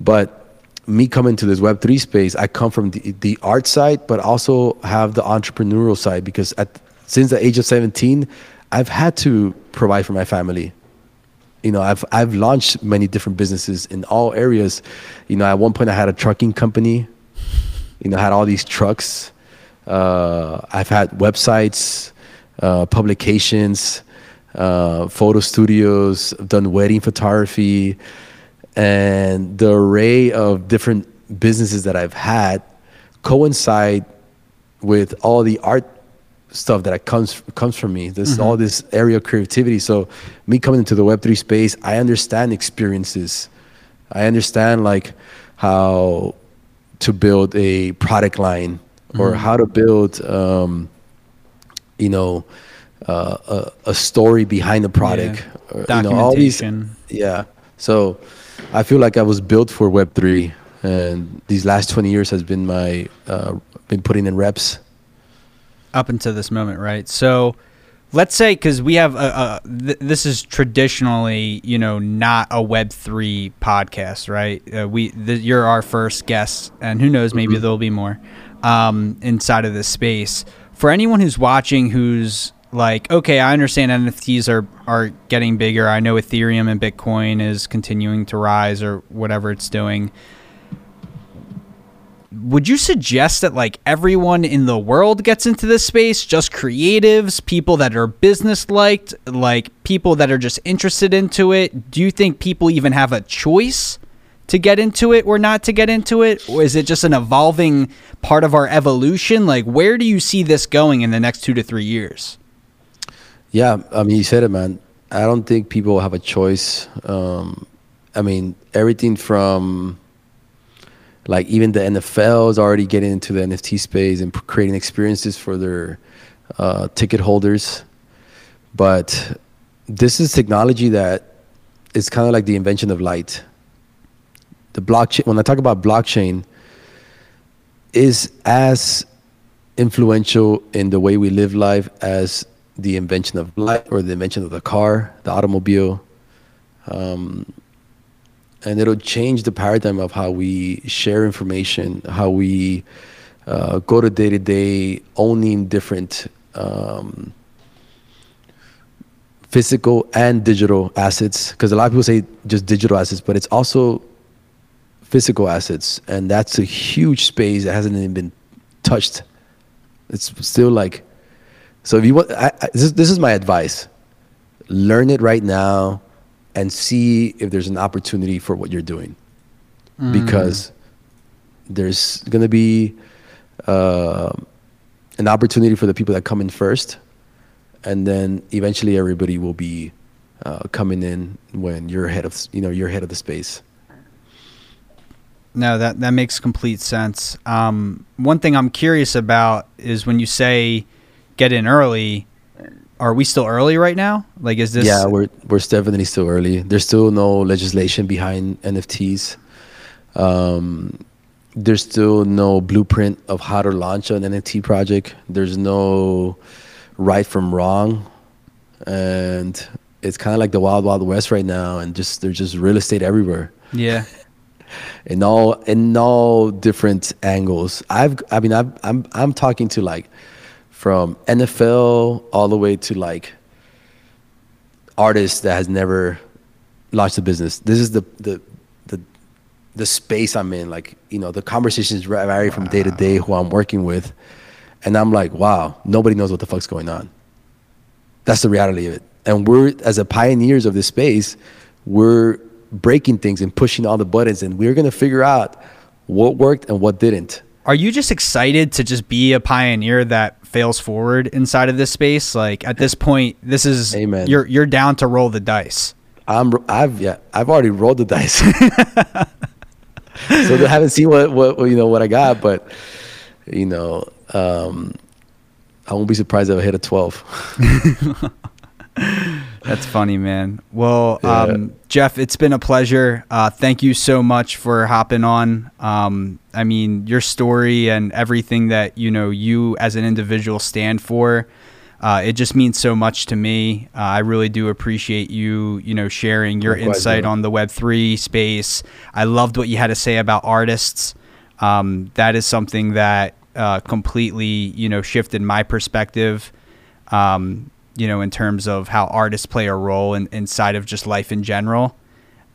But me coming to this Web3 space, I come from the, the art side, but also have the entrepreneurial side because at, since the age of 17, I've had to provide for my family. You know, I've, I've launched many different businesses in all areas. You know, at one point I had a trucking company, you know, had all these trucks. Uh, I've had websites, uh, publications, uh, photo studios, I've done wedding photography, and the array of different businesses that I've had coincide with all the art stuff that comes comes from me. This all this area of creativity. So me coming into the Web three space, I understand experiences. I understand like how to build a product line or how to build, um, you know, uh, a, a story behind the product. or, you know, all these- Documentation. yeah. So I feel like I was built for Web three, and these last twenty years has been my uh, been putting in reps. Up until this moment, right? So let's say because we have a, a th- this is traditionally you know not a Web three podcast, right? Uh, we th- you're our first guest, and who knows, maybe there'll be more um, inside of this space. For anyone who's watching, who's like, okay, I understand NFTs are are getting bigger. I know Ethereum and Bitcoin is continuing to rise, or whatever it's doing would you suggest that like everyone in the world gets into this space? Just creatives people that are business liked like people that are just interested into it? Do you think people even have a choice to get into it or not to get into it? Or is it just an evolving part of our evolution? Like where do you see this going in the next two to three years? Yeah, I mean, you said it, man. I don't think people have a choice. Um, I mean, everything from like even the NFL is already getting into the NFT space and creating experiences for their uh, ticket holders. But this is technology that is kind of like the invention of light. The blockchain. When I talk about blockchain, is as influential in the way we live life as the invention of light or the invention of the car, the automobile. Um, and it'll change the paradigm of how we share information, how we uh, go to day to day owning different um, physical and digital assets. Because a lot of people say just digital assets, but it's also physical assets, and that's a huge space that hasn't even been touched. It's still like, so if you want, I, I, this, this is my advice: learn it right now, and see if there's an opportunity for what you're doing, because there's gonna be uh, an opportunity for the people that come in first, and then eventually everybody will be uh, coming in when you're ahead of you know you're ahead of the space. No, that that makes complete sense. Um, one thing I'm curious about is when you say get in early. Are we still early right now? Like, is this? yeah, we're we're definitely still early. There's still no legislation behind NFTs. Um, there's still no blueprint of how to launch an NFT project. There's no right from wrong, and it's kind of like the wild wild west right now. And just there's just real estate everywhere yeah. (laughs) in all in all different angles. I've I mean I've, I'm I'm talking to like from NFL all the way to like artists that has never launched a business. This is the the the the space I'm in. Like you know the conversations vary from day to day who I'm working with, and I'm like wow nobody knows what the fuck's going on. That's the reality of it. And we're as a pioneers of this space, we're breaking things and pushing all the buttons, and we're gonna figure out what worked and what didn't. Are you just excited to just be a pioneer that fails forward inside of this space? Like at this point, this is Amen. you're you're down to roll the dice. I'm I've yeah I've already rolled the dice, so they haven't seen what, what what, you know what I got, but you know um, I won't be surprised if I hit a twelve. (laughs) That's funny, man. Well, Yeah. um, Jeff, it's been a pleasure. Uh, thank you so much for hopping on. Um, I mean, your story and everything that you know you as an individual stand for. Uh, it just means so much to me. Uh, I really do appreciate you, you know, sharing your Likewise, insight on the Web three space. I loved what you had to say about artists. Um, that is something that uh, completely, you know, shifted my perspective um, you know, in terms of how artists play a role in, inside of just life in general.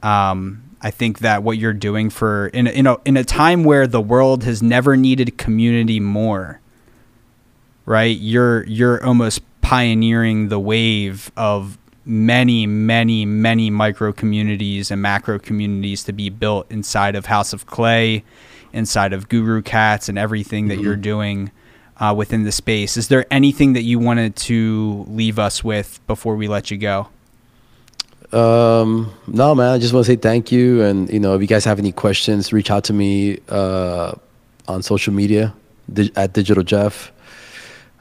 Um, I think that what you're doing for in a, in a in a time where the world has never needed community more, right? You're you're almost pioneering the wave of many many many micro communities and macro communities to be built inside of House of Clay, inside of Guru Cats and everything that you're doing uh, within the space. Is there anything that you wanted to leave us with before we let you go? Um, no, man. I just want to say thank you, and you know, if you guys have any questions, reach out to me uh, on social media di- at Digital Jeff.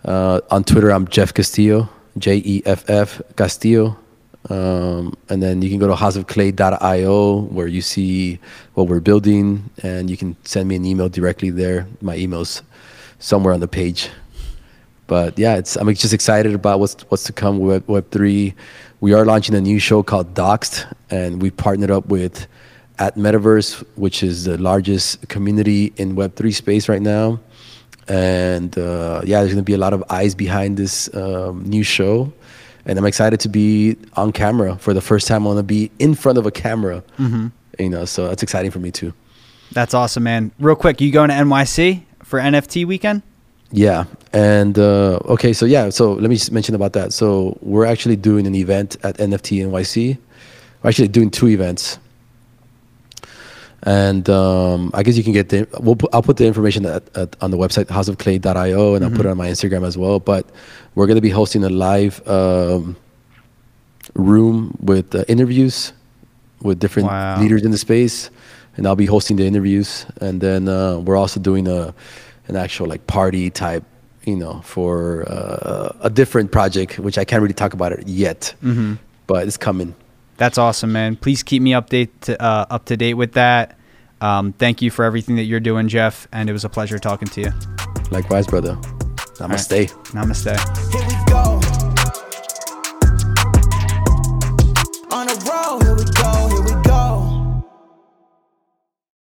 Uh, on Twitter, I'm Jeff Castillo, J E F F Castillo. Um, and then you can go to houseofclay.io where you see what we're building, and you can send me an email directly there. My email's somewhere on the page. But yeah, it's I'm just excited about what's what's to come with Web three. We are launching a new show called Doxed, and we partnered up with at Metaverse, which is the largest community in Web three space right now. And uh, yeah, there's gonna be a lot of eyes behind this um, new show, and I'm excited to be on camera for the first time. I want to be in front of a camera, you know, so that's exciting for me too. That's awesome, man. Real quick, you going to NYC for NFT weekend? Yeah. And uh, okay, so yeah, so let me just mention about that. So we're actually doing an event at NFT NYC. We're actually doing two events. And um, I guess you can get the. We'll put, I'll put the information at, at, on the website houseofclay.io, and I'll put it on my Instagram as well. But we're going to be hosting a live um, room with uh, interviews with different Wow. leaders in the space, and I'll be hosting the interviews. And then uh, we're also doing a an actual like party type, you know, for uh, a different project, which I can't really talk about it yet, Mm-hmm. but it's coming. That's awesome, man. Please keep me update to, uh, up to date with that. Um, thank you for everything that you're doing, Jeff, and it was a pleasure talking to you. Likewise, brother. Namaste. Namaste. Here we